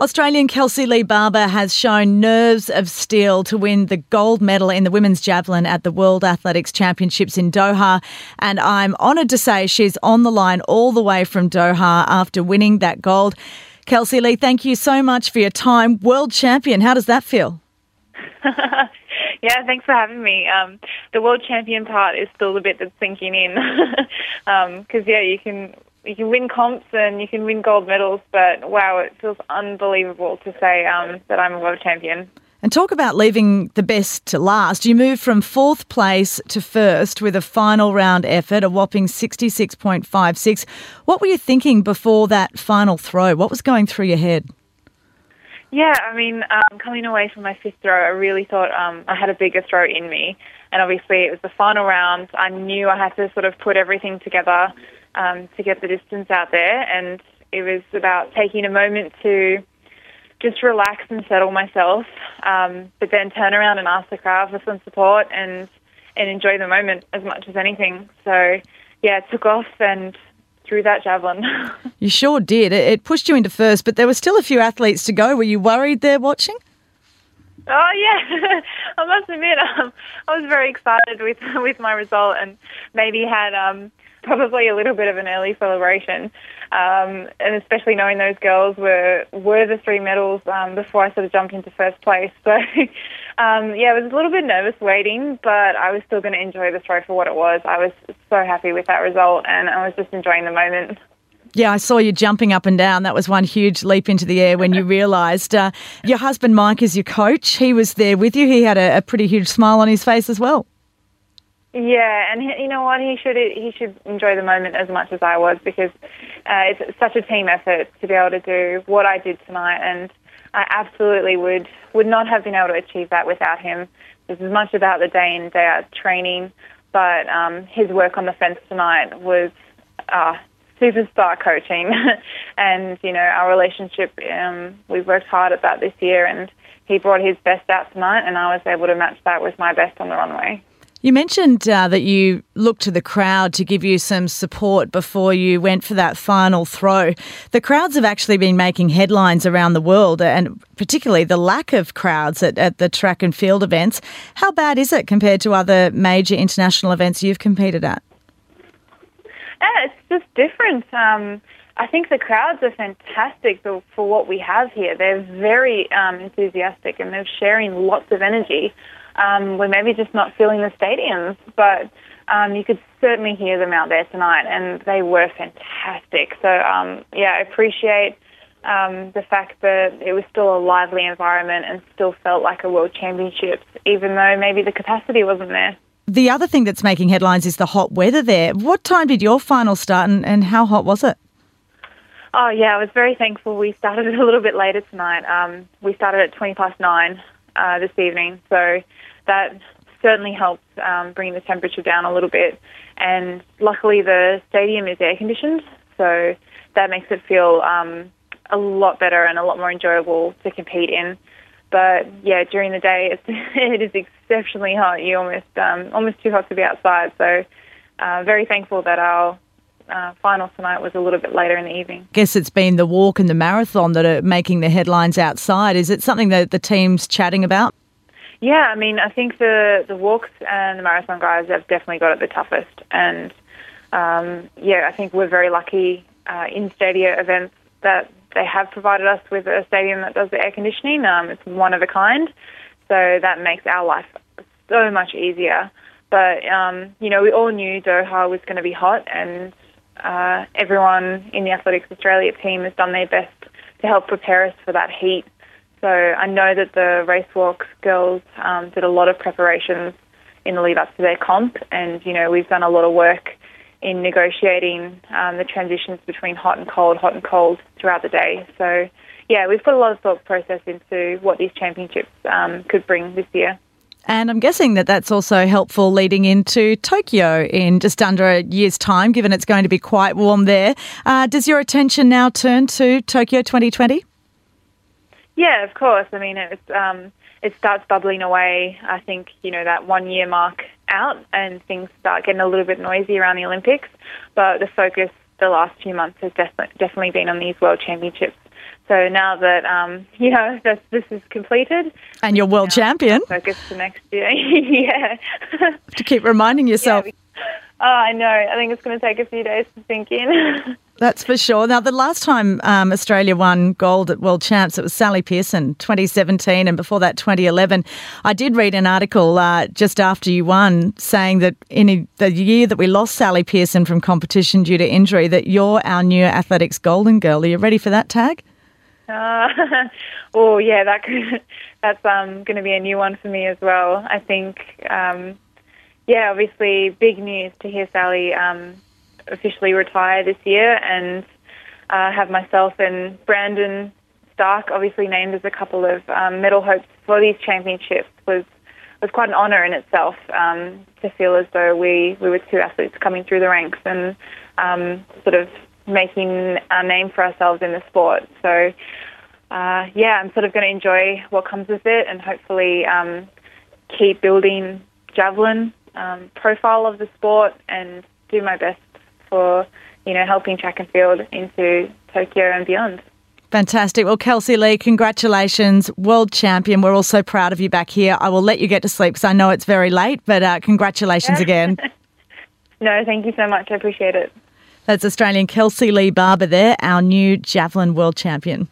Australian Kelsey Lee Barber has shown nerves of steel to win the gold medal in the women's javelin at the World Athletics Championships in Doha. And I'm honoured to say she's on the line all the way from Doha after winning that gold. Kelsey Lee, thank you so much for your time. World champion, how does that feel? yeah, thanks for having me. Um, the world champion part is still the bit that's sinking in because um, yeah, you can you can win comps and you can win gold medals, but wow, it feels unbelievable to say um, that I'm a world champion. And talk about leaving the best to last. You moved from fourth place to first with a final round effort, a whopping 66.56. What were you thinking before that final throw? What was going through your head? Yeah, I mean, um, coming away from my fifth throw, I really thought um, I had a bigger throw in me. And obviously, it was the final round. I knew I had to sort of put everything together um, to get the distance out there. And it was about taking a moment to just relax and settle myself, um, but then turn around and ask the crowd for some support and and enjoy the moment as much as anything. So yeah, it took off and threw that javelin. you sure did. It pushed you into first, but there were still a few athletes to go. Were you worried there watching? Oh yeah, I must admit, um, I was very excited with with my result, and maybe had um, probably a little bit of an early celebration. Um, and especially knowing those girls were were the three medals um, before I sort of jumped into first place. So um, yeah, I was a little bit nervous waiting, but I was still going to enjoy the throw for what it was. I was so happy with that result, and I was just enjoying the moment. Yeah, I saw you jumping up and down. That was one huge leap into the air when you realised uh, your husband Mike is your coach. He was there with you. He had a, a pretty huge smile on his face as well. Yeah, and he, you know what? He should he should enjoy the moment as much as I was because uh, it's such a team effort to be able to do what I did tonight, and I absolutely would would not have been able to achieve that without him. This is much about the day in day out training, but um, his work on the fence tonight was uh, superstar coaching, and you know our relationship. Um, we've worked hard at that this year, and he brought his best out tonight, and I was able to match that with my best on the runway. You mentioned uh, that you looked to the crowd to give you some support before you went for that final throw. The crowds have actually been making headlines around the world, and particularly the lack of crowds at, at the track and field events. How bad is it compared to other major international events you've competed at? Yeah, it's just different. Um, I think the crowds are fantastic for, for what we have here. They're very um, enthusiastic and they're sharing lots of energy um, we're maybe just not filling the stadiums, but um, you could certainly hear them out there tonight, and they were fantastic. So, um, yeah, I appreciate um, the fact that it was still a lively environment and still felt like a World Championships, even though maybe the capacity wasn't there. The other thing that's making headlines is the hot weather there. What time did your final start, and, and how hot was it? Oh yeah, I was very thankful. We started a little bit later tonight. Um, we started at twenty past nine uh, this evening, so that certainly helps um, bring the temperature down a little bit. And luckily, the stadium is air conditioned, so that makes it feel um, a lot better and a lot more enjoyable to compete in. But yeah, during the day, it's, it is exceptionally hot. You almost um, almost too hot to be outside. So uh, very thankful that our uh, final tonight was a little bit later in the evening. Guess it's been the walk and the marathon that are making the headlines outside. Is it something that the team's chatting about? Yeah, I mean, I think the the walks and the marathon guys have definitely got it the toughest, and um, yeah, I think we're very lucky uh, in stadia events that they have provided us with a stadium that does the air conditioning. Um, it's one of a kind, so that makes our life so much easier. But um, you know, we all knew Doha was going to be hot, and uh, everyone in the Athletics Australia team has done their best to help prepare us for that heat. So I know that the race walk girls um, did a lot of preparations in the lead up to their comp, and you know we've done a lot of work in negotiating um, the transitions between hot and cold, hot and cold throughout the day. So yeah, we've put a lot of thought process into what these championships um, could bring this year. And I'm guessing that that's also helpful leading into Tokyo in just under a year's time, given it's going to be quite warm there. Uh, does your attention now turn to Tokyo 2020? Yeah, of course. I mean, it's um, it starts bubbling away. I think you know that one year mark out, and things start getting a little bit noisy around the Olympics. But the focus the last few months has definitely definitely been on these World Championships. So now that um, you know this, this is completed, and you're world champion, focus to next year. yeah. to keep reminding yourself. Yeah, oh, I know. I think it's going to take a few days to sink in. That's for sure. Now, the last time um, Australia won gold at World Champs, it was Sally Pearson, 2017, and before that, 2011. I did read an article uh, just after you won saying that in the year that we lost Sally Pearson from competition due to injury, that you're our new athletics golden girl. Are you ready for that tag? Uh, oh yeah, that could, that's um, going to be a new one for me as well. I think, um, yeah, obviously big news to hear Sally um, officially retire this year, and uh, have myself and Brandon Starc obviously named as a couple of um, medal hopes for these championships was was quite an honour in itself um, to feel as though we, we were two athletes coming through the ranks and um, sort of making a name for ourselves in the sport. So, uh, yeah, I'm sort of going to enjoy what comes with it and hopefully um, keep building javelin um, profile of the sport and do my best for you know helping track and field into Tokyo and beyond. Fantastic. Well, Kelsey Lee, congratulations, world champion. We're all so proud of you back here. I will let you get to sleep because I know it's very late, but uh, congratulations again. no, thank you so much. I appreciate it. That's Australian Kelsey Lee Barber there, our new javelin world champion.